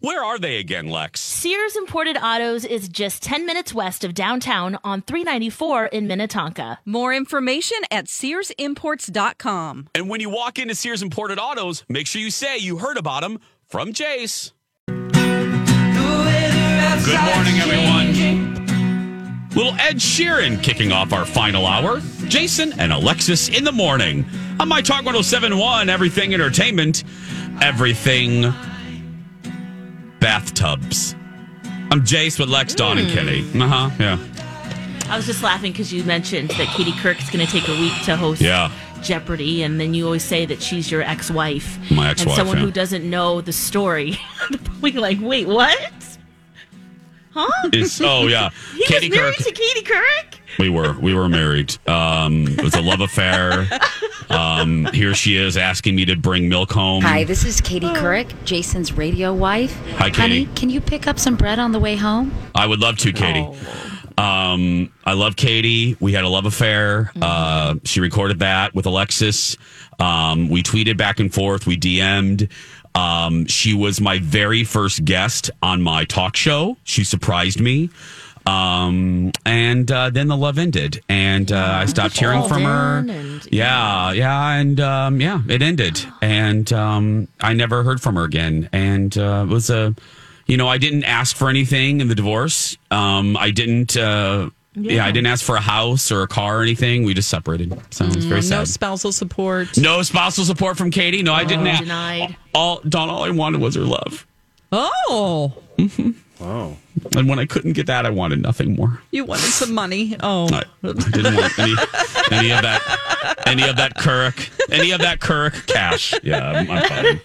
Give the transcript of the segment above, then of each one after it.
where are they again, Lex? Sears Imported Autos is just 10 minutes west of downtown on 394 in Minnetonka. More information at SearsImports.com. And when you walk into Sears Imported Autos, make sure you say you heard about them from Jace. Good morning, everyone. Little Ed Sheeran kicking off our final hour. Jason and Alexis in the morning on My Talk 1071, Everything Entertainment, Everything Bathtubs. I'm Jace with Lex, Dawn, and Kenny. Uh huh. Yeah. I was just laughing because you mentioned that Katie Couric is going to take a week to host Yeah. Jeopardy, and then you always say that she's your ex-wife. My ex-wife, And someone yeah. who doesn't know the story, We're like, wait, what? Huh? It's, oh, yeah. He Katie was married Kirk. to Katie Couric? We were. We were married. Um, it was a love affair. Um, here she is asking me to bring milk home. Hi, this is Katie Couric, Jason's radio wife. Hi, Katie. Honey, can you pick up some bread on the way home? I would love to, Katie. Um, I love Katie. We had a love affair. Uh, she recorded that with Alexis. Um, we tweeted back and forth. We DM'd. Um, she was my very first guest on my talk show. She surprised me. Um, and uh, then the love ended, and uh, I stopped hearing from her. and- yeah, yeah, and um, yeah, it ended, and um, I never heard from her again. And uh, it was a, you know, I didn't ask for anything in the divorce. Um, I didn't. Uh, yeah. I didn't ask for a house or a car or anything. We just separated. So it was very no sad. spousal support. No spousal support from Katie. No, I didn't. ask. denied. All Dawn, all I wanted was her love. Oh, And when I couldn't get that, I wanted nothing more. you wanted some money. Oh, I, I didn't want any, any of that, any of that Couric, any of that Couric cash. Yeah, I'm, I'm fine.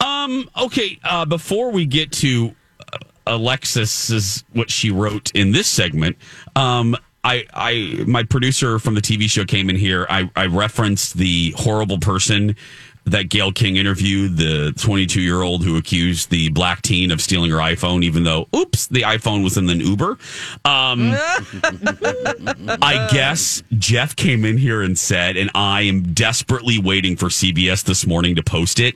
Um. Okay. Uh, before we get to uh, Alexis's what she wrote in this segment, um, I, I, my producer from the TV show came in here. I, I referenced the horrible person that Gayle King interviewed, the 22 year old who accused the black teen of stealing her iPhone, even though, oops, the iPhone was in an Uber. Um, I guess Jeff came in here and said, and I am desperately waiting for CBS this morning to post it.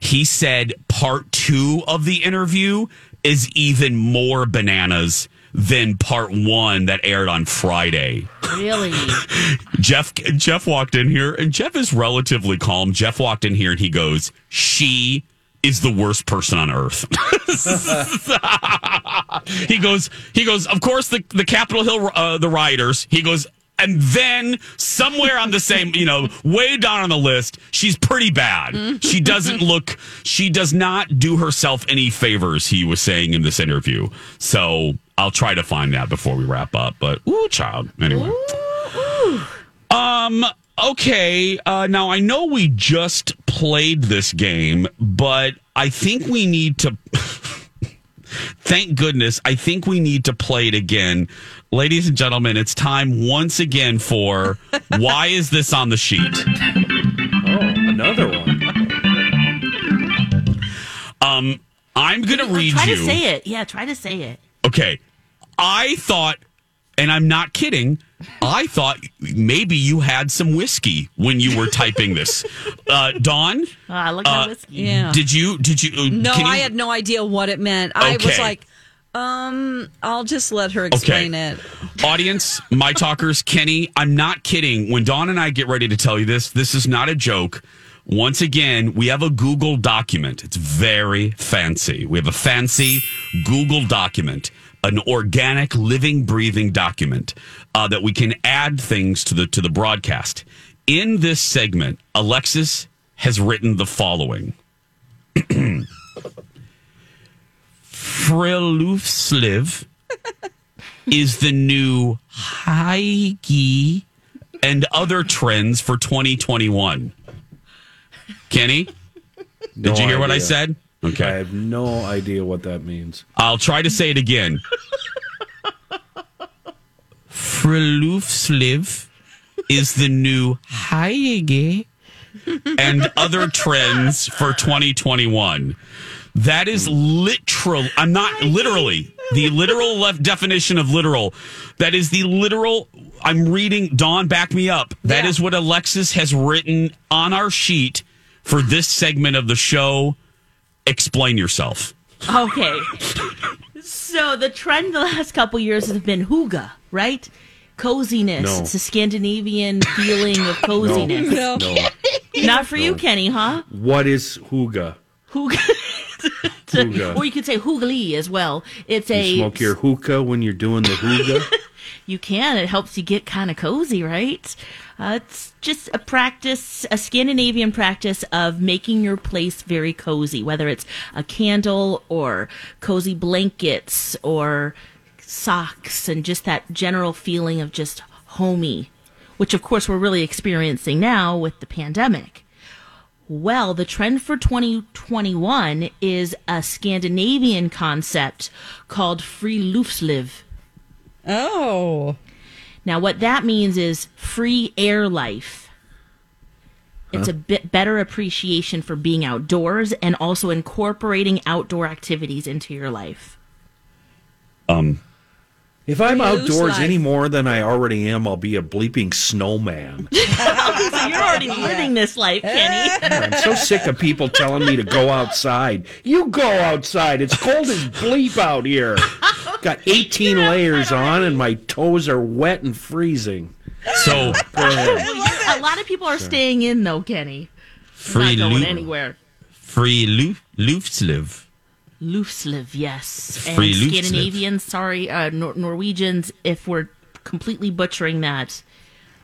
He said part two of the interview is even more bananas than part one that aired on Friday. Really? Jeff Jeff walked in here and Jeff is relatively calm. Jeff walked in here and he goes, "She is the worst person on earth." he goes, he goes, "Of course the the Capitol Hill uh, the rioters." He goes, and then somewhere on the same, you know, way down on the list, she's pretty bad. She doesn't look, she does not do herself any favors, he was saying in this interview. So I'll try to find that before we wrap up. But, ooh, child. Anyway. Um, okay. Uh, now, I know we just played this game, but I think we need to. Thank goodness. I think we need to play it again. Ladies and gentlemen, it's time once again for Why is this on the sheet? Oh, another one. Um, I'm going to read Try you. Try to say it. Yeah, try to say it. Okay. I thought, and I'm not kidding, I thought maybe you had some whiskey when you were typing this. Uh, Dawn, Oh, I look at whiskey. Yeah. did you, did you, uh, No, can you- I had no idea what it meant. I was like, um, I'll just let her explain it. Audience, my talkers, Kenny, I'm not kidding. When Dawn and I get ready to tell you this, this is not a joke. Once again, we have a Google document. It's very fancy. We have a fancy Google document, an organic, living, breathing document uh, that we can add things to the to the broadcast. In this segment, Alexis has written the following. Frilufsliv is the new Heige and other trends for 2021. Kenny, did No you hear what I said? Okay. I have no idea what that means. I'll try to say it again. Frilufsliv is the new Heige and other trends for 2021. That is literal. I'm not literally the literal left definition of literal. That is the literal. I'm reading. Dawn, back me up. That is Yeah. what Alexis has written on our sheet for this segment of the show. Explain yourself. Okay. so the trend the last couple years has been hygge, right? Coziness. No. It's a Scandinavian feeling of coziness. No. No. Not for you, Kenny, huh? What is hygge? Hygge. Hygge. or you could say hugli as well. It's You a smoke your hookah when you're doing the hygge? You can. It helps you get kind of cozy, right? Uh, it's just a practice, a Scandinavian practice of making your place very cozy, whether it's a candle or cozy blankets or socks and just that general feeling of just homey, which of course we're really experiencing now with the pandemic. Well, the trend for 2021 is a Scandinavian concept called Friluftsliv. Oh. Now, what that means is free air life. It's a bit better appreciation for being outdoors and also incorporating outdoor activities into your life. Um, if I'm Loose outdoors life. any more than I already am, I'll be a bleeping snowman. So you're already living this life, Kenny. I'm so sick of people telling me to go outside. You go outside. It's cold as bleep out here. Got 18 layers on and my toes are wet and freezing. So Go ahead. a lot of people are staying in, though, Kenny. free Not going lu- anywhere. free lu- Luftsliv. Loofsliv, yes. And Free Loofsliv. Scandinavians, sorry, uh, Nor- Norwegians, if we're completely butchering that.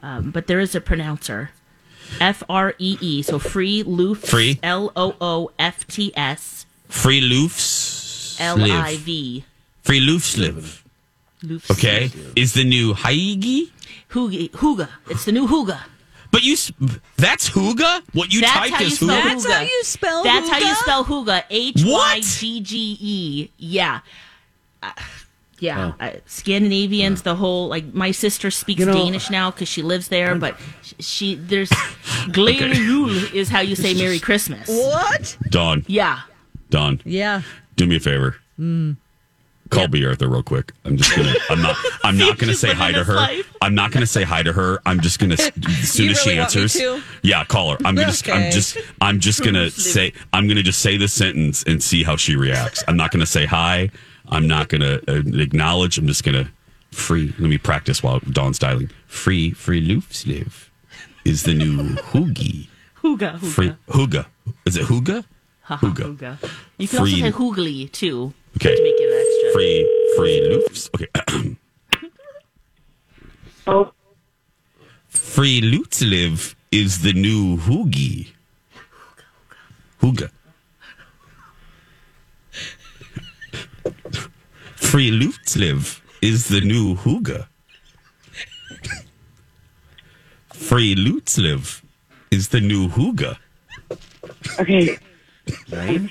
Um, but there is a pronouncer. F R E E. So free loof. Free. L O O F T S Free Lufs. L I V. Free Lufsliv. Loofs. Okay. Is the new Heige? Hygge. Hygge. It's the new Hygge. But you, that's Huga? What you That's typed how you is Huga? That's how you spell That's how you hygge? spell Hygge. H Y G G E. Yeah. Uh, yeah, uh, Scandinavians, the whole like my sister speaks You know- Danish now because she lives there, but sh- she there's Glædelig Jul is how you say Merry Christmas. What? Dawn, Yeah, Dawn, Yeah. do me a favor. Call B. Arthur real quick. I'm just gonna. I'm not. I'm not gonna say hi to her. life. I'm not gonna say hi to her. I'm just gonna. As soon as she really me answers, yeah, call her. I'm gonna. Okay. I'm just. I'm just gonna say. I'm gonna just say the sentence and see how she reacts. I'm not gonna say hi. I'm not going to uh, acknowledge. I'm just going to free. Let me practice while Dawn's dialing. Free, free loofsliv is the new hoogie. Hooga, hooga. Free hooga. Is it hooga? Hooga. hooga. You can Free- also say hoogly too. Okay. To make it extra. Free, free loofs. Okay. Oh, Free Lutzliv is the new hoogie. Hooga. Free Lutzliv is the new hooga. Free Lutzliv is the new hooga. okay. Right?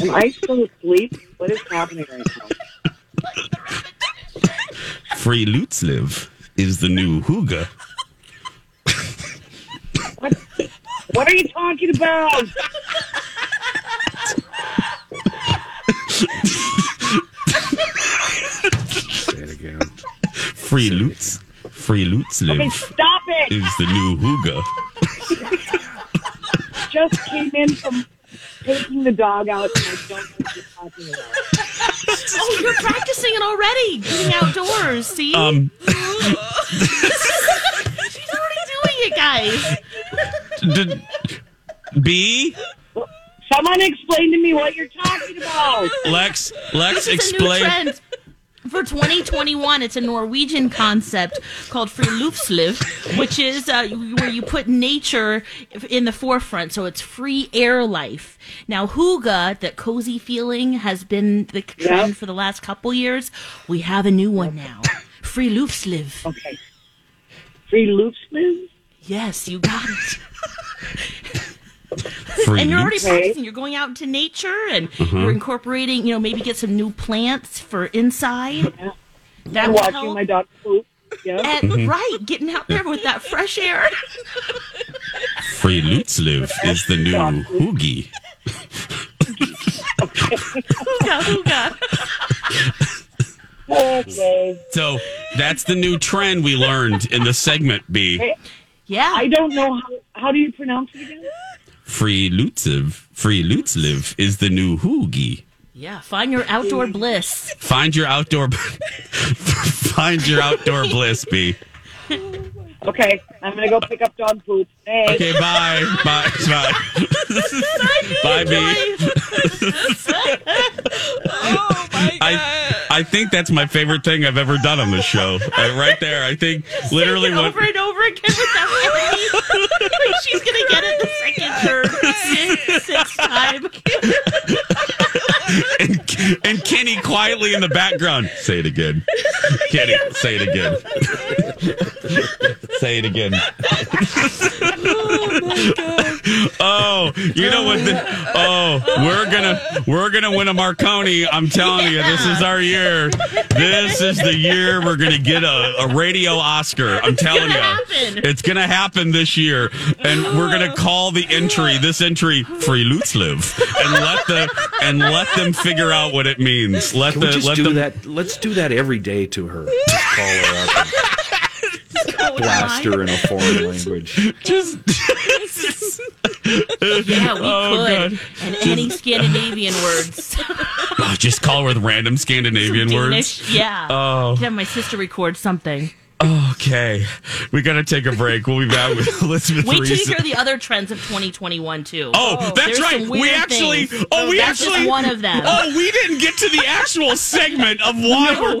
Am I still asleep? What is happening right now? Free Lutzliv is the new hooga. What? What are you talking about? Say it again. Free Lutz. Free Lutzliv Okay, stop it. is the new hooga. Just came in from taking the dog out, and I don't Oh, you're practicing it already. Getting outdoors. See? Um, She's already doing it, guys. did, B? Someone explain to me what you're talking about. Lex, Lex, This is a new explain. trend. For 2021, it's a Norwegian concept called Friluftsliv, which is uh, where you put nature in the forefront. So it's free air life. Now, Huga, that cozy feeling, has been the trend Yeah. for the last couple years. We have a new one now. Friluftsliv. Okay. Liz? Yes, you got it. Free and you're already Lutz. practicing. You're going out into nature and Mm-hmm. you're incorporating, you know, maybe get some new plants for inside. That I'm will watching help. my dog poop. Yeah. And Mm-hmm. right, getting out there with that fresh air. Free Lutzliv is the new hoogie. Hooga, hooga. Okay. So that's the new trend we learned in the segment B. Yeah. I don't know how. How do you pronounce it again? Free Lutziv, Free Lutzliv is the new hoogie. yeah. Find your outdoor bliss. Find your outdoor, find your outdoor bliss, B. Okay, I'm gonna go pick up dog poop. Hey. Okay, bye, bye, bye, bye, B. Oh my god! I, I think that's my favorite thing I've ever done on this show. Uh, right there, I think literally what. over and over again with that melody. like she's gonna get it the second, third, sixth time. and, and Kenny quietly in the background. Say it again. Kenny, say it again. say it again. oh, Oh, you know what? The, oh, we're gonna we're gonna win a Marconi. I'm telling you, this is our year. This is the year we're gonna get a, a radio Oscar. I'm telling you, happen. it's gonna happen this year, and we're gonna call the entry this entry "Free Lutzliv" and let the and let them figure out what it means. Let Can the we just let do them that? Let's do that every day to her. Just call her up and blast her in a foreign language. just. Yeah, we Oh, could. God. And any Scandinavian words. Oh, just call her with random Scandinavian words. Yeah. Oh. Have my sister record something. Okay, we gotta take a break. We'll be back with Elizabeth Wait till you hear the other trends of 2021 too. Oh, oh that's right. We actually. things. Oh, we That's actually. one of them. Oh, we didn't get to the actual segment of why we're.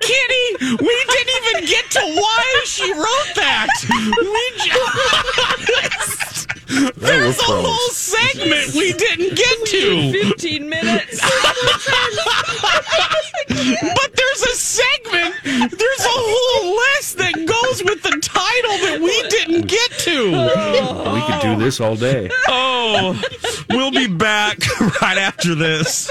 Kitty, we didn't even get to why she wrote that. We just. That There's a close. whole segment we didn't get to. 15 minutes. But there's a segment, there's a whole list that goes with the title that we didn't get to. We could do this all day. Oh, we'll be back right after this.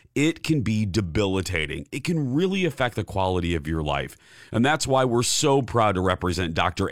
it can be debilitating. It can really affect the quality of your life. And that's why we're so proud to represent Dr.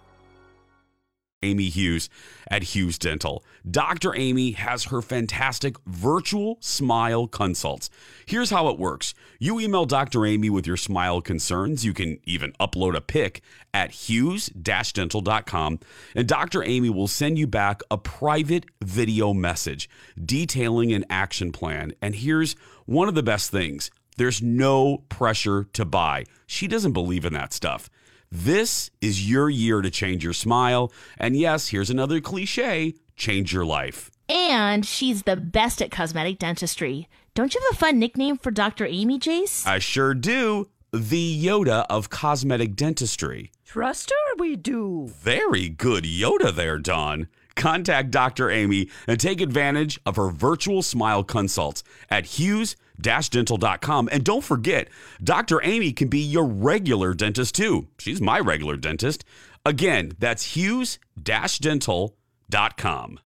Amy Hughes at Hughes Dental. Dr. Amy has her fantastic virtual smile consults. Here's how it works you email Dr. Amy with your smile concerns. You can even upload a pic at hughes dental.com, and Dr. Amy will send you back a private video message detailing an action plan. And here's one of the best things there's no pressure to buy. She doesn't believe in that stuff. This is your year to change your smile. And yes, here's another cliche change your life. And she's the best at cosmetic dentistry. Dawn't you have a fun nickname for Dr. Amy, Jace? I sure do. The Yoda of cosmetic dentistry. Trust her, we do. Very good Yoda there, Don. Contact Dr. Amy and take advantage of her virtual smile consults at Hughes dental.com. And don't forget, Dr. Amy can be your regular dentist too. She's my regular dentist. Again, that's hughes dental.com.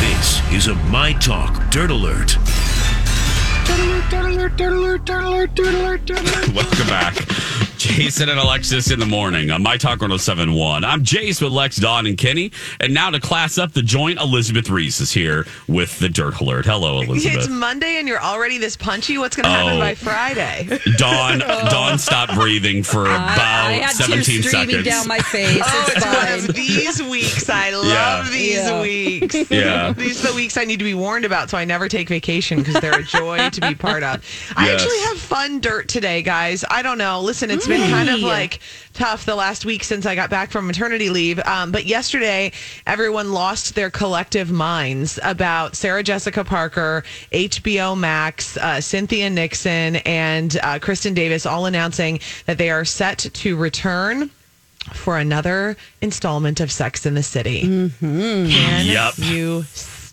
This is a My Talk Dirt Alert. Welcome back. Jason and Alexis in the morning on My Talk 1071. I'm Jace with Lex, Dawn, and Kenny. And now to class up the joint, Elizabeth Ries is here with the Dirt Alert. Hello, Elizabeth. It's Monday and you're already this punchy. What's going to happen Oh. by Friday? Dawn, Dawn stopped breathing for about I had 17 tears streaming seconds. down my face. Oh, it's it's one of these weeks. I love Yeah. these Yeah. weeks. Yeah. These are the weeks I need to be warned about so I never take vacation because they're a joy to be part of. I actually have fun dirt today, guys. I don't know. Listen, it's been kind of like tough the last week since I got back from maternity leave. Um, but yesterday, everyone lost their collective minds about Sarah Jessica Parker, HBO Max, uh, Cynthia Nixon, and uh, Kristin Davis all announcing that they are set to return for another installment of Sex in the City. Can Yep. you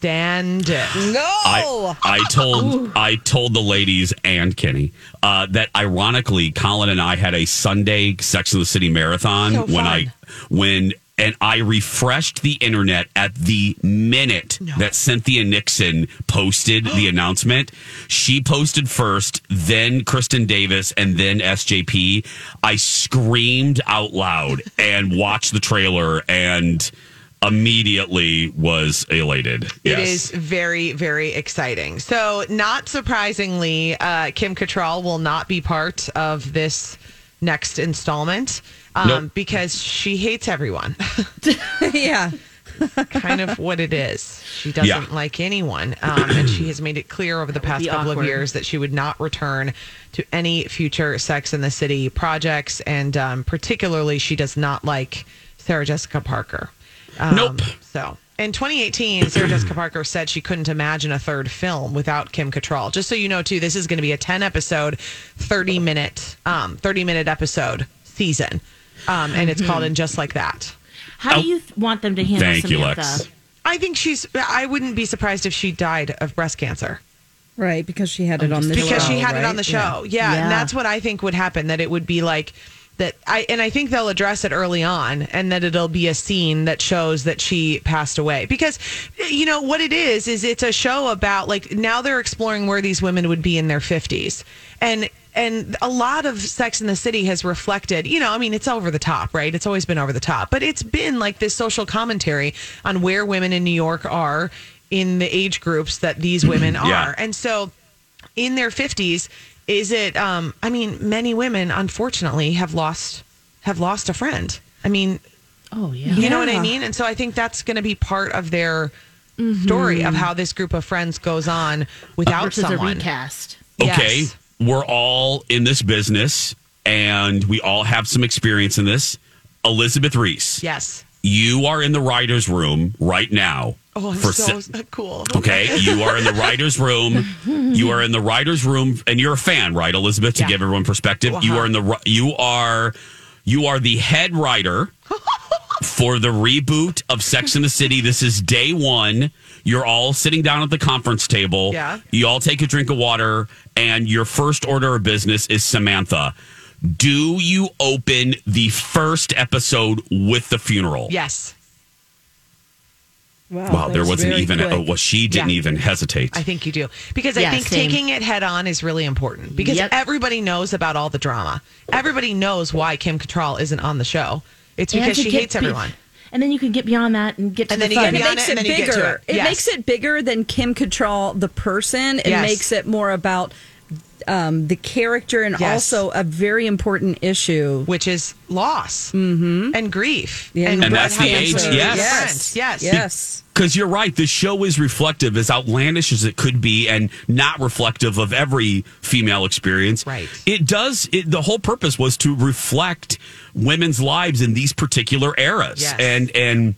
stand it? No. I, I told I told the ladies and Kenny uh, that ironically Colin and I had a Sunday Sex in the City marathon So when. I when and I refreshed the internet at the minute that Cynthia Nixon posted the announcement. She posted first, then Kristin Davis, and then SJP. I screamed out loud and watched the trailer and immediately was elated. It is very, very exciting. So, not surprisingly, uh, Kim Cattrall will not be part of this next installment um, Nope. because she hates everyone. yeah. kind of what it is. She doesn't Yeah. like anyone. Um, and she has made it clear over the past be couple of years that she would not return to any future Sex in the City projects. And um, particularly, she does not like Sarah Jessica Parker. Um, Nope. So. In 2018, Sarah Jessica Parker said she couldn't imagine a third film without Kim Cattrall. Just so you know, too, this is going to be a 10 episode, 30 minute, um, 30 minute episode season, um, and it's called "And Just Like That." How do you th- want them to handle Thank you, Samantha? Lex. I think she's. I wouldn't be surprised if she died of breast cancer Right, because she had it on the show. because she had it on the show. Yeah. Yeah. and that's what I think would happen. That it would be like that. I and I think they'll address it early on, and that it'll be a scene that shows that she passed away. Because you know what it is is it's a show about like now they're exploring where these women would be in their fifties, and and a lot of Sex in the City has reflected, you know, I mean, it's over the top, right? It's always been over the top, but it's been like this social commentary on where women in New York are in the age groups that these women are. And so in their 50s, is it um I mean, many women unfortunately have lost have lost a friend. I mean, Oh yeah. you know what I mean? And so I think that's going to be part of their story of how this group of friends goes on without Versus someone. a recast. okay, Yes. we're all in this business and we all have some experience in this. Elizabeth Ries, Yes. You are in the writer's room right now. Oh, I'm for so se- cool. Okay, you are in the writer's room. You are in the writer's room, and you're a fan, right, Elizabeth? To Yeah. give everyone perspective, you Uh-huh. are in the you are you are the head writer for the reboot of Sex in the City. This is day one. You're all sitting down at the conference table. Yeah. You all take a drink of water, and your first order of business is Samantha. Do you open the first episode with the funeral? Yes. Wow, wow there wasn't even. A, well, she didn't Yeah. even hesitate. I think you do. Because I think same. taking it head on is really important because Yep. everybody knows about all the drama. Everybody knows why Kim Cattrall isn't on the show. It's because she hates be- everyone. And then you can get beyond that and get to And the then you fun. get And it makes it, it then you get bigger. it. It Yes. makes it bigger than Kim Cattrall, the person. It Yes. makes it more about um, the character and Yes. also a very important issue. which is loss and grief Yeah, and, And that's the cancer. age, yes. Yes, yes, Yes. Because you're right, the show is reflective, as outlandish as it could be, and not reflective of every female experience. Right. It does. It, the whole purpose was to reflect women's lives in these particular eras, Yes. and and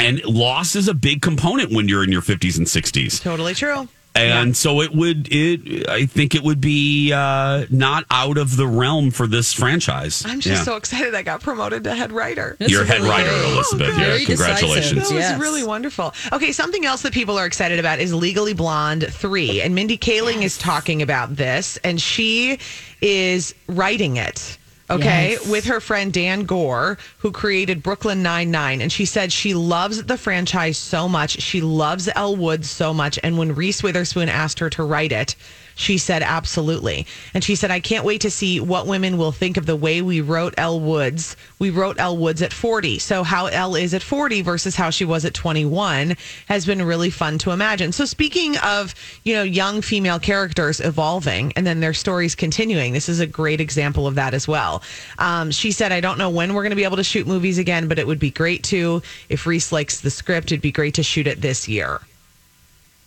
and loss is a big component when you're in your 50s and 60s. Totally true. And so it would. It. I think it would be uh, not out of the realm for this franchise. I'm just Yeah. so excited I got promoted to head writer. Your head writer, great. Elizabeth. Oh, yeah, Very congratulations. decisive. That Yes. was really wonderful. Okay, something else that people are excited about is Legally Blonde 3. And Mindy Kaling is talking about this, and she is writing it. Okay, Yes. with her friend Dan Goor, who created Brooklyn Nine-Nine. And she said she loves the franchise so much. She loves Elle Woods so much. And when Reese Witherspoon asked her to write it, she said, absolutely. And she said, I can't wait to see what women will think of the way we wrote Elle Woods. We wrote Elle Woods at 40. So, how Elle is at 40 versus how she was at 21 has been really fun to imagine. So, speaking of, you know, young female characters evolving and then their stories continuing, this is a great example of that as well. Um, she said, I don't know when we're going to be able to shoot movies again, but it would be great to. If Reese likes the script, it'd be great to shoot it this year.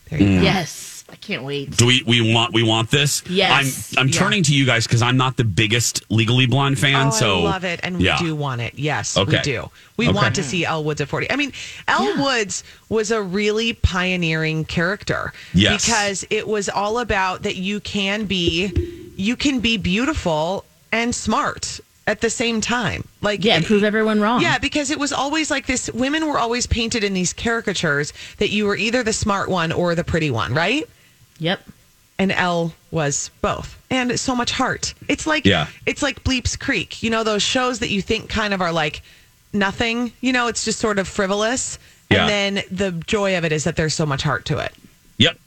There you go. Yes. I can't wait. Do we we want we want this? Yes. I'm I'm Yeah. turning to you guys because I'm not the biggest Legally Blonde fan. Oh, so I love it, and yeah. we do want it. Yes, we do. We Okay. want to see Elle Woods at forty. I mean, Elle Woods was a really pioneering character. Yes. because it was all about that you can be, you can be beautiful and smart at the same time. Like Yeah, prove everyone wrong. yeah, because it was always like this. Women were always painted in these caricatures that you were either the smart one or the pretty one, right? Yep. and Elle was both. And so much heart. It's like Yeah. it's like Bleeps Creek. You know those shows that you think kind of are like nothing, you know, it's just sort of frivolous. Yeah. And then the joy of it is that there's so much heart to it. Yep.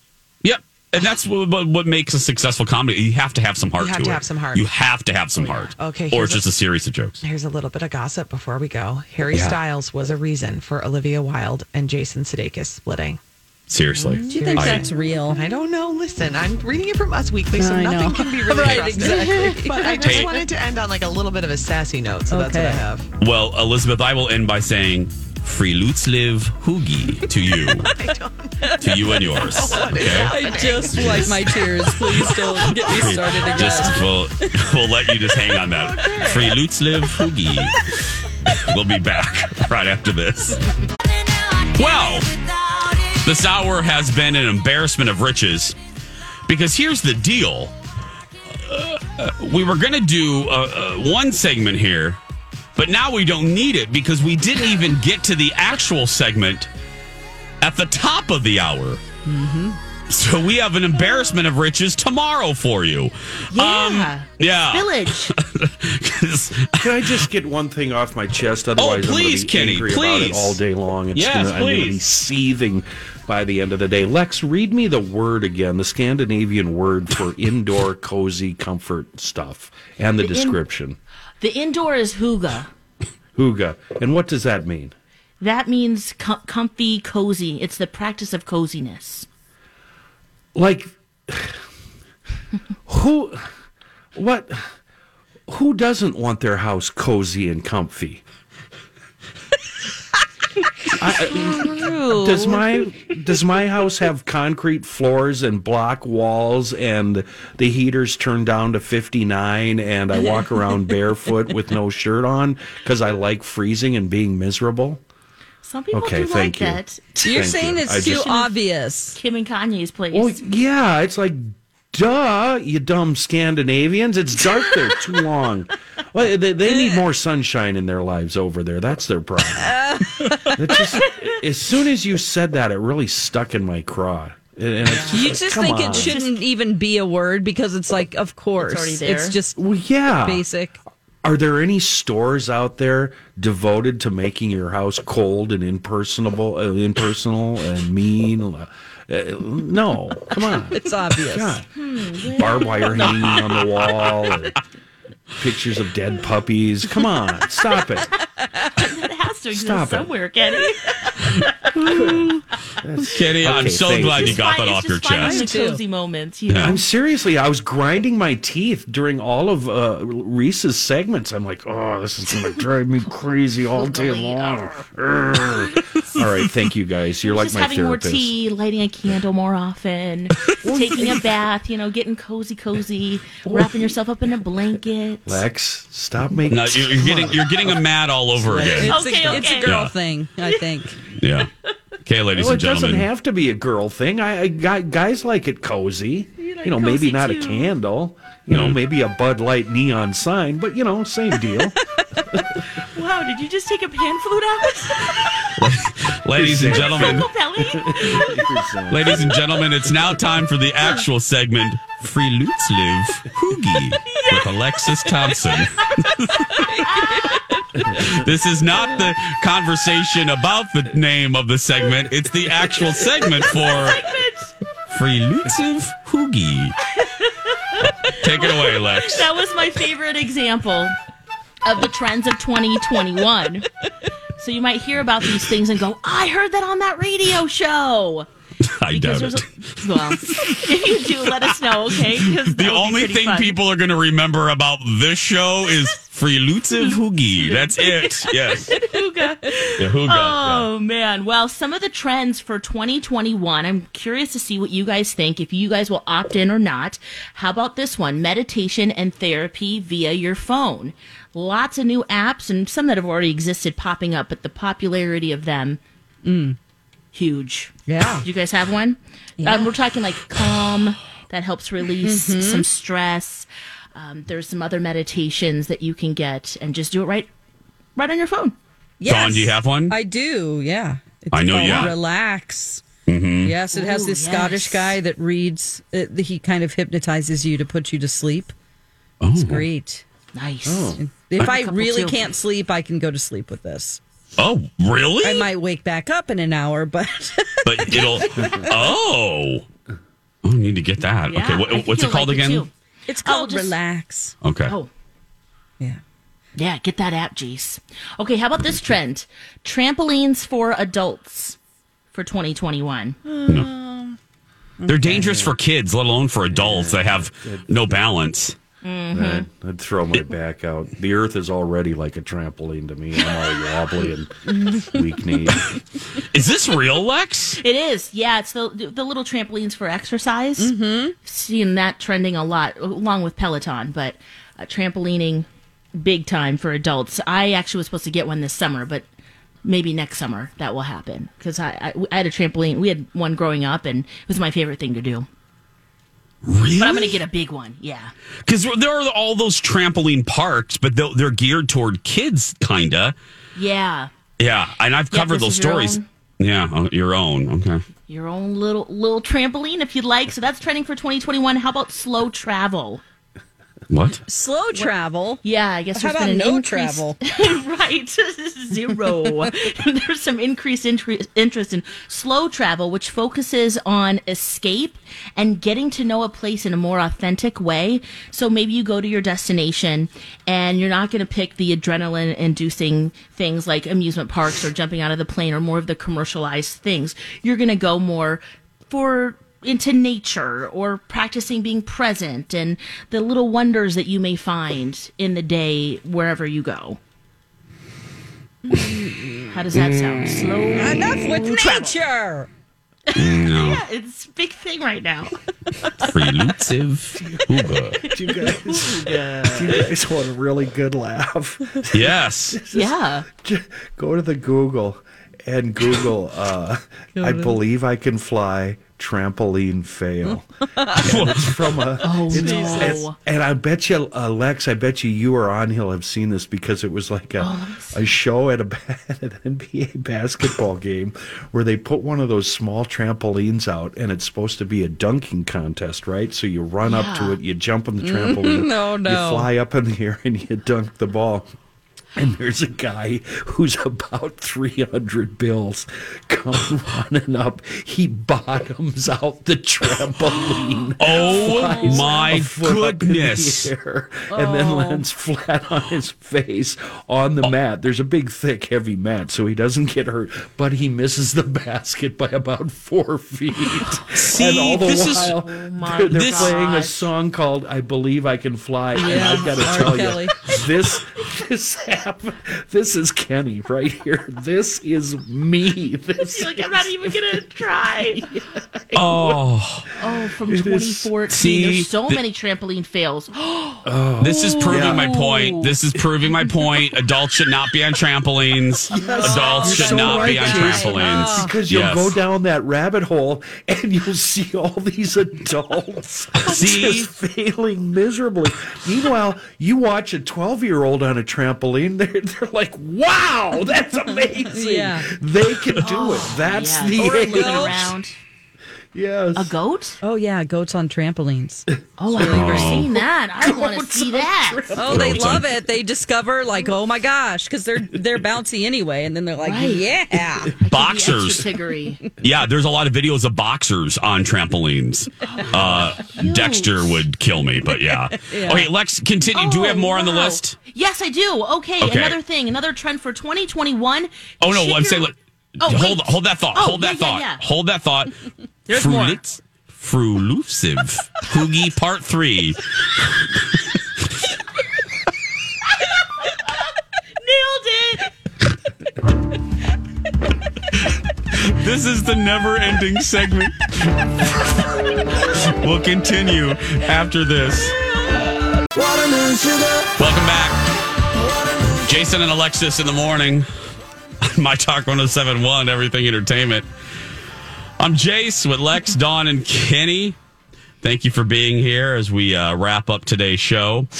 Yep. And that's ah. what, what, what makes a successful comedy. You have to have some heart You have to to it. have some heart. You have to have some oh, heart. Okay, Or here's it's just a- a series of jokes. Here's a little bit of gossip before we go. Harry Yeah. Styles was a reason for Olivia Wilde and Jason Sudeikis splitting. Seriously. Do you think I- that's real? I don't know. Listen, I'm reading it from Us Weekly, so nothing can be really Right, exactly. But I just Hey. wanted to end on like a little bit of a sassy note, so that's what I have. Well, Elizabeth, I will end by saying free Lutz live hoogie to you. to you and yours. Okay? I just wipe my tears. Please don't get me started again. Just we'll, we'll let you just hang on that. Free Lutz live hoogie. we'll be back right after this. Well, this hour has been an embarrassment of riches because here's the deal. Uh, uh, we were going to do uh, uh, one segment here, but now we don't need it because we didn't even get to the actual segment at the top of the hour. So we have an embarrassment of riches tomorrow for you. Yeah. Um, yeah. Village. 'Cause- Can I just get one thing off my chest? Otherwise, Oh, please, I'm Kenny, going to be angry about it please. all day long. It's Yes, gonna, I'm going to be please. seething by the end of the day. Lex, read me the word again, the Scandinavian word for indoor cozy comfort stuff, and the, The in- description. the indoor is huga. Huga. And what does that mean? That means com- comfy, cozy. It's the practice of coziness. Like, who, what, who doesn't want their house cozy and comfy? I- does my does my house have concrete floors and block walls and the heaters turned down to 59 and I walk around barefoot with no shirt on because I like freezing and being miserable? Some people Okay, do thank like you. that. You're Thank saying you. it's I too just- obvious. Kim and Kanye's place. Well, yeah, it's like, duh, you dumb Scandinavians. It's dark there too long. Well, they, they need more sunshine in their lives over there. That's their problem. Just, as soon as you said that, it really stuck in my craw. And just You like, just think on. it shouldn't even be a word because it's like, of course, already there. it's just Well, yeah. basic. Are there any stores out there devoted to making your house cold and impersonable, uh, impersonal and mean? Uh, no, come on. It's obvious. God. Barbed wire hanging on the wall, or pictures of dead puppies. Come on, stop it. It has to exist Stop it. somewhere, Kenny. Kitty, I'm so glad you. you got Fine, that it's off your just chest. The cozy moments, you know. I'm seriously, I was grinding my teeth during all of uh, Ries's segments. I'm like, oh, this is going to drive me crazy all day long. Urgh. all right, thank you guys. You're like just my having therapist. more tea, lighting a candle more often, taking a bath, you know, getting cozy, cozy, wrapping yourself up in a blanket. Lex, stop making. No, you're, you're getting you're getting a mad all over again. It's, Okay, a, it's a girl Yeah. thing, I think. Yeah. Okay, ladies Well, and it doesn't gentlemen. have to be a girl thing. I, I guy- guys like it cozy. You, like know, maybe cozy not a too. candle. You know, maybe a Bud Light neon sign, but you know, same deal. Wow, did you just take a pan flute out? ladies and gentlemen, ladies and gentlemen, it's now time for the actual segment, Free Lutz Live Hoogie with Alexis Thompson. this is not the conversation about the name of the segment. It's the actual segment for Free Lutz Live Hoogie. Take it away, Lex. That was my favorite example of the trends of 2021. So you might hear about these things and go, I heard that on that radio show. I doubt there's it. a, well, if you do, let us know, okay? The only thing fun. people are going to remember about this show is Free Lutz Live Hoogie. That's it. Yes. Hooga. Yeah, Hooga. Oh man! Well, some of the trends for 2021. I'm curious to see what you guys think. If you guys will opt in or not. How about this one? Meditation and therapy via your phone. Lots of new apps and some that have already existed popping up, but the popularity of them, mm. huge. Yeah. Do you guys have one? Um, we're talking like Calm that helps release Mm-hmm. some stress. Um, there's some other meditations that you can get and just do it right, right on your phone. Dawn, do you have one? I do, yeah. It's I know called you have. Relax. Mhm. Yes, it has Ooh, this yes. Scottish guy that reads, uh, he kind of hypnotizes you to put you to sleep. Oh. It's great. Nice. Hmm. And If I couple really too. can't sleep, I can go to sleep with this. Oh, really? I might wake back up in an hour, but but it'll. Oh. Oh, I need to get that. Yeah, okay, what, what's it called like again? too. it's Oh, called just- Relax. Okay. Oh, Yeah. yeah, get that app, Jace. Okay, how about this trend? Trampolines for adults for 2021. No. They're dangerous for kids, let alone for adults They have no balance. I'd, I'd throw my back out. The earth is already like a trampoline to me. I'm all wobbly and weak kneed. Is this real, Lex? It is, yeah. It's the the little trampolines for exercise. Mm-hmm. Seeing that trending a lot, along with Peloton, but uh, trampolining big time for adults. I actually was supposed to get one this summer, but maybe next summer that will happen because I, I I had a trampoline. We had one growing up, and it was my favorite thing to do. Really? But I'm going to get a big one. Yeah. Because there are all those trampoline parks, but they're, geared toward kids, kinda. Yeah. Yeah, and I've covered those versus your stories. Yeah, uh, your own. Okay. Your own little little trampoline if you'd like. So that's trending for 2021. How about slow travel? What? Slow travel. Yeah, I guess How there's been an no increase- travel? right, zero. There's some increased intri- interest in slow travel, which focuses on escape and getting to know a place in a more authentic way. So maybe you go to your destination and you're not going to pick the adrenaline inducing things like amusement parks or jumping out of the plane or more of the commercialized things. You're going to go more for into nature or practicing being present and the little wonders that you may find in the day wherever you go. How does that sound? Slow. Enough with travel. nature. No. Yeah, it's a big thing right now. Freelutsive Uber. Do you guys, do you guys want a really good laugh? Yes. Yeah. Just go to the Google and Google. Uh, I believe I can fly. Trampoline fail. and it's from a. Oh, it's, no. and, and I bet you, uh, Lex. I bet you, you or Anhil have seen this because it was like a Oh, a show at a at an NBA basketball game where they put one of those small trampolines out, and it's supposed to be a dunking contest, right? So you run up to it, you jump on the trampoline, No, no. you fly up in the air, and you dunk the ball. And there's a guy who's about 300 bills come running up. He bottoms out the trampoline. Oh, my a foot up in the goodness. air, and then Oh. lands flat on his face on the mat. There's a big, thick, heavy mat, so he doesn't get hurt, but he misses the basket by about four feet. See, and all the this is- while, Oh they're, they're This- playing a song called "I Believe I Can Fly," and I've got to tell Kelly. you, this this happened. This is Kenny right here. This is me. This Like I'm not even gonna try. Oh, Oh, from It is- 2014. See, There's so th- many trampoline fails. oh. this is proving Yeah. my point. This is proving my point. Adults should not be on trampolines. Yes. Adults You're should so not be on Jason. trampolines. Ah. because you'll Yes. go down that rabbit hole and you'll see all these adults See? just failing miserably. Meanwhile, you watch a 12 year old on a trampoline, they're, they're like, wow, that's amazing. Yeah. They can do it. Oh, that's yeah. the Or age. around. Yes. A goat? Oh yeah, goats on trampolines. Oh, I've never seen that. I want to see that. Oh, they Goats on- love it. They discover like, oh my gosh, because they're they're bouncy anyway, and then they're like, Right. yeah. Boxers. Extra piggery. Yeah, there's a lot of videos of boxers on trampolines. Uh, Dexter would kill me, but yeah. Okay, Lex, continue. Do we have Oh, more on the wow. list? Yes, I do. Okay, Okay. another thing, another trend for 2021. Oh no, Shake I'm saying. your- Look, Oh, hold wait. hold that thought. Oh, hold that yeah, thought. yeah, yeah. Hold that thought. There's more. Frulit- Frulusive Hoogie Part Three. Nailed it. This is the never-ending segment. we'll continue after this. Welcome back. Jason and Alexis in the morning. My Talk 1071, Everything Entertainment. I'm Jace with Lex, Dawn, and Kenny. Thank you for being here as we uh, wrap up today's show.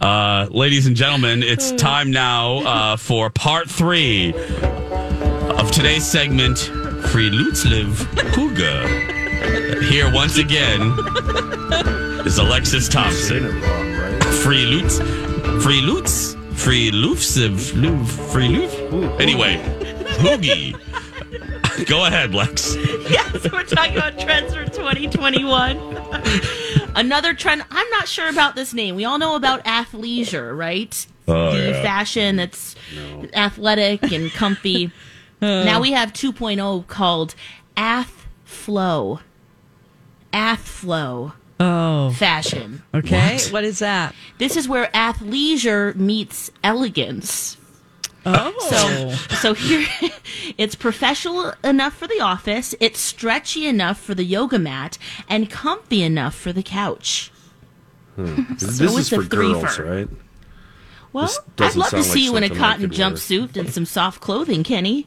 Uh, ladies and gentlemen, it's time now uh, for part three of today's segment, Free Lutzliv Huga. Here once again is Alexis Thompson. it wrong, right? Free Lutz, Free Lutz, Free Lufsiv, Luv, Free Luf. Anyway, Hoogie. Go ahead, Lex. yes, we're talking about trends for 2021. Another trend, I'm not sure about this name. We all know about athleisure, right? Oh, the yeah. fashion that's athletic and comfy. Uh. now we have 2.0 called Ath Flow. Ath Flow Oh, fashion. okay. What? what is that? This is where athleisure meets elegance. Oh, So, so here, it's professional enough for the office, it's stretchy enough for the yoga mat, and comfy enough for the couch. Hmm. This So is it's a for girls, threefer. right? Well, I'd love to see like you in a cotton could wear. jumpsuit and some soft clothing, Kenny.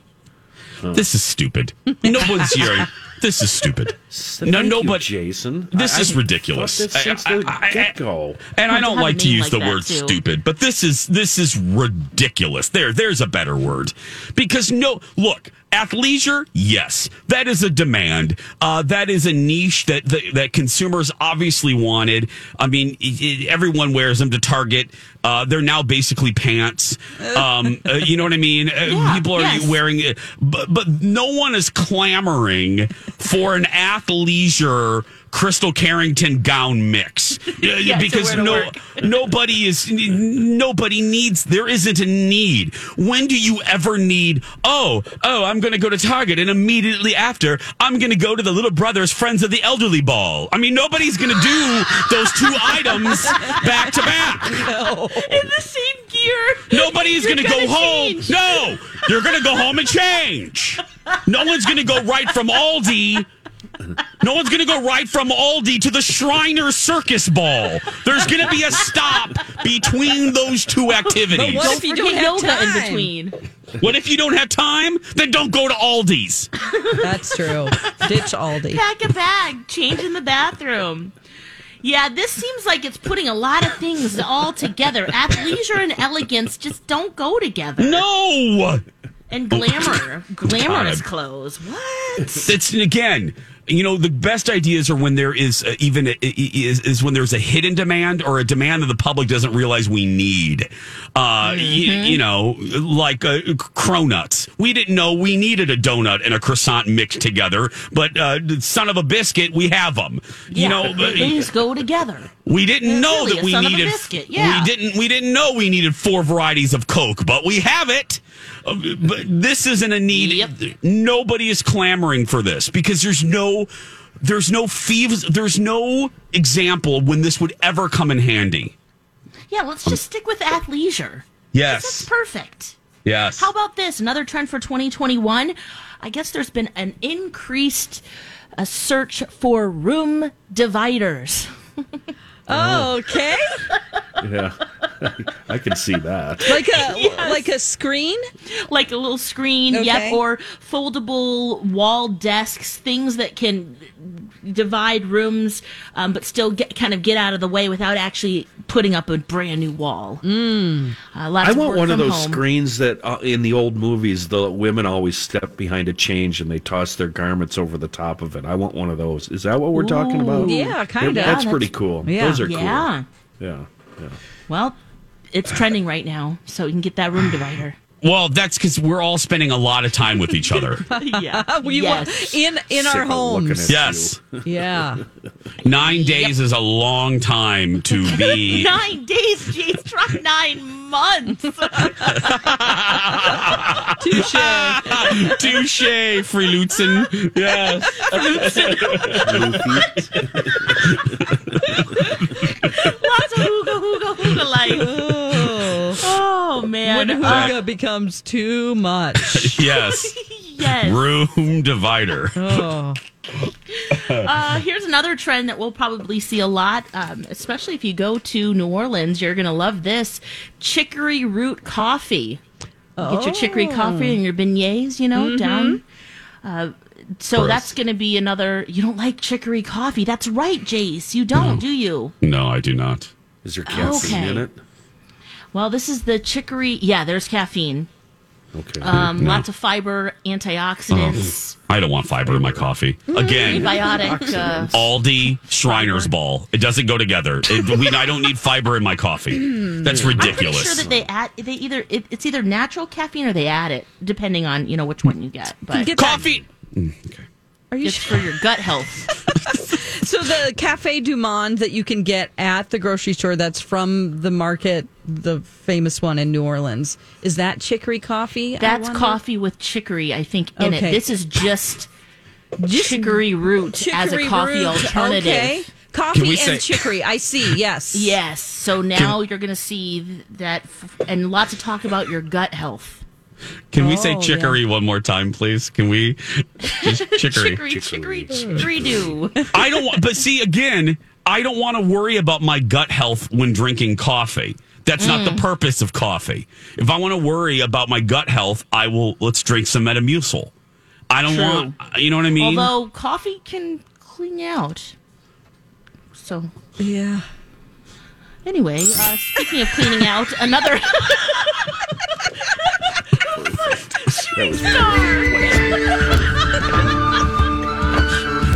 Hmm. This is stupid. No one's here. This is stupid. No, Thank no, you, but Jason. This I- is ridiculous. thought this I- since I- the I- I- get-go. And I don't like to use like the word too. stupid, but this is this is ridiculous. There, there's a better word. Because no, look, athleisure, yes, that is a demand. Uh, that is a niche that, that that consumers obviously wanted. I mean, i- i- everyone wears them to Target. Uh, they're now basically pants. Um, uh, you know what I mean? Uh, Yeah, People are yes. wearing it, but but no one is clamoring for an athleisure. Krystle Carrington gown mix. Yeah, Yeah, because no nobody is nobody needs there isn't a need. When do you ever need oh oh i'm going to go to target and immediately after i'm going to go to the little brothers friends of the elderly ball. I mean nobody's going to do those two items back to back. In the same gear. nobody's going to go gonna home. no you're going to go home and change. No one's going to go right from aldi No one's going to go right from Aldi to the Shriner Circus Ball. There's going to be a stop between those two activities. But what if you don't have yoga time? in between. What if you don't have time? Then don't go to Aldi's. That's true. Ditch Aldi. Pack a bag, change in the bathroom. Yeah, this seems like it's putting a lot of things all together. Athleisure and elegance just don't go together. No. And glamour, glamorous God. clothes. What? It's again, you know, the best ideas are when there is uh, even a, is, is when there's a hidden demand or a demand that the public doesn't realize we need. Uh, y- you know, like uh, cronuts. We didn't know we needed a donut and a croissant mixed together, but uh, son of a biscuit, we have them. You know, things go together. we didn't know really that we a needed. biscuit, yeah. We didn't. We didn't know we needed four varieties of Coke, but we have it. Uh, But this isn't a need. Nobody is clamoring for this because there's no, there's no thieves. There's no example when this would ever come in handy. Yeah, let's just stick with athleisure. Yes. That's perfect. Yes. How about this? Another trend for 2021. I guess there's been an increased uh, search for room dividers. Oh, okay. Yeah, I can see that. Like a like a screen. like a little screen, Okay. yep, or foldable wall desks, things that can divide rooms, um, but still get kind of get out of the way without actually putting up a brand new wall. Mm. Uh, lots I want one of those home. screens that uh, in the old movies the women always step behind a change and they toss their garments over the top of it. I want one of those. Is that what we're talking about? Yeah, kinda. That's Yeah, pretty cool. Yeah. Those are Yeah. cool. Yeah. Yeah. Well, it's trending right now, so you can get that room divider. Well, that's because we're all spending a lot of time with each other. yeah. We yes. want in in our Sick of looking homes. at yes. Yeah. Nine days is a long time to be. Nine days, Jace. Try nine months. Touche. Touche, Free Lutzen. Yes. Lots of hooga hooga hooga life. Oh man. When Uh, hooga becomes too much. Yes. yes. Room divider. Oh. Uh, here's another trend that we'll probably see a lot, um, especially if you go to New Orleans. You're going to love this chicory root coffee. You Get your chicory Oh. coffee and your beignets, you know, Mm-hmm. down. Uh, so that's going to be another. You don't like chicory coffee? That's right, Jace. You don't, do you? No, I do not. Is there caffeine Okay. in it? Well, this is the chicory. Yeah, there's caffeine. Okay. Um, No. Lots of fiber, antioxidants, I don't want fiber in my coffee. Again, prebiotic. Uh, Aldi Shriners Ball. It doesn't go together. It, we, I don't need fiber in my coffee. That's ridiculous. I'm ridiculous. sure that they add they either it, it's either natural caffeine or they add it depending on you know which one you get. But Get that- Coffee. Are you it's for your gut health. So the Cafe Du Monde that you can get at the grocery store that's from the market, the famous one in New Orleans, is that chicory coffee? That's coffee with chicory, I think, in Okay. it. This is just, chicory root as a coffee root, alternative. Okay. Coffee and say- chicory. I see. Yes. Yes. So now you're going to see that, f- and lots of talk about your gut health. Can we say Oh, chicory one more time, please? Can we? Just chicory. Chicory, chicory, chicory do. I don't want, but see, again, I don't want to worry about my gut health when drinking coffee. That's not Mm. the purpose of coffee. If I want to worry about my gut health, I will, let's drink some Metamucil. I don't True. want, you know what I mean? Although coffee can clean out. So Yeah. Anyway, uh, speaking of cleaning out, another That was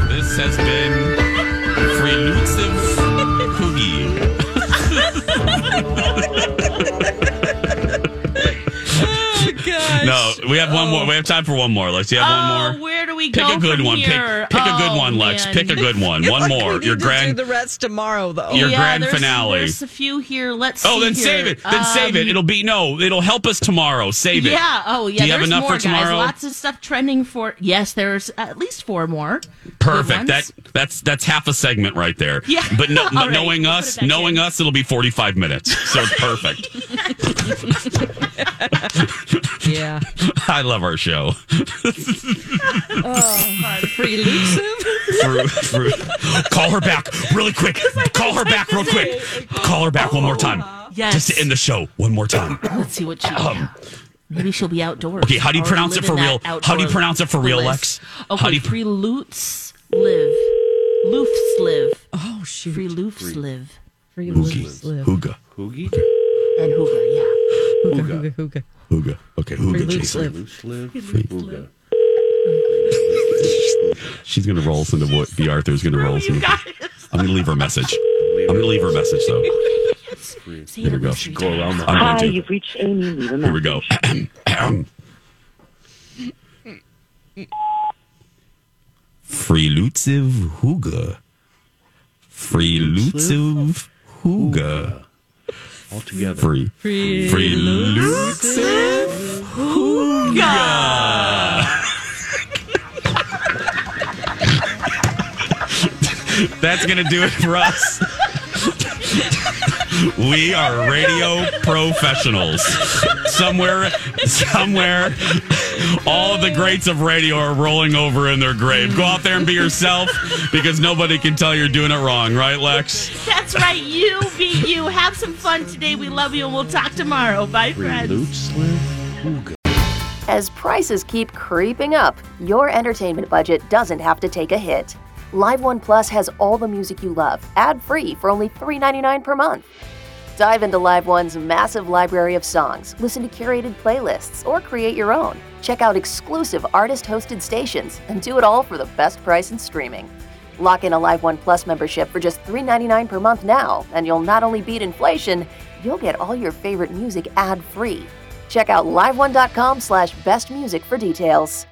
this has been Freelutsiv Coogie. No, we have one more. We have time for one more. Let's see, have one Oh, more. Where do we Pick go a good from one. here? Pick, pick a good one, Lex. man. Pick a good one. One more. We Your need to do grand. the rest tomorrow, though. Your yeah, grand there's, finale. There's a few here. Let's. Oh, see then here. save it. Then save it. Um, It'll be no. It'll help us tomorrow. Save it. Yeah. Oh, yeah. Do you have there's enough more, for tomorrow? Guys. Lots of stuff trending for. Yes, there's at least four more. Perfect. That that's that's half a segment right there. Yeah. But no, All right, knowing we'll us, knowing in. us, it'll be forty five minutes. So it's perfect. Yeah. I love our show. Oh, free elusive. For- for- call her back really quick. Call her back real quick. Call her back one more time. Yes. Just to end the show one more time. Let's see what she. Um, Maybe she'll be outdoors. Okay, how do you pronounce it for real? that How do you pronounce it for real. Lex? Okay, How do you- free loots live. Loofs live. Oh shoot. Free loofs live. Free Hoogie. live. Hooga. Hoogie? And Hoover, yeah. Hooga, hooga, hooga. Hooga. Okay, Hooga, Free loose Jason. live. Loose live. Free- Hooga. She's gonna roll us into what Bea Arthur's gonna roll us into. I'm gonna leave her a message. I'm gonna leave her a message though. Say Here we go. Go around the Hi, going to. you've reached Amy. Leave a Here we message. go. Freelutsiv Hooga. Freelutsiv Hooga. All together. Free. Freelutsiv Hooga. That's going to do it for us. We are radio professionals. Somewhere, somewhere, all the greats of radio are rolling over in their grave. Go out there and be yourself because nobody can tell you're doing it wrong, right, Lex? That's right. You be you. Have some fun today. We love you, and we'll talk tomorrow. Bye, friends. loose live. Hooga. As prices keep creeping up, your entertainment budget doesn't have to take a hit. LiveOne Plus has all the music you love, ad free for only $3.99 per month. Dive into LiveOne's massive library of songs, listen to curated playlists, or create your own. Check out exclusive artist hosted stations and do it all for the best price in streaming. Lock in a LiveOne Plus membership for just $3.99 per month now, and you'll not only beat inflation, you'll get all your favorite music ad free. Check out liveone.com slash best music for details.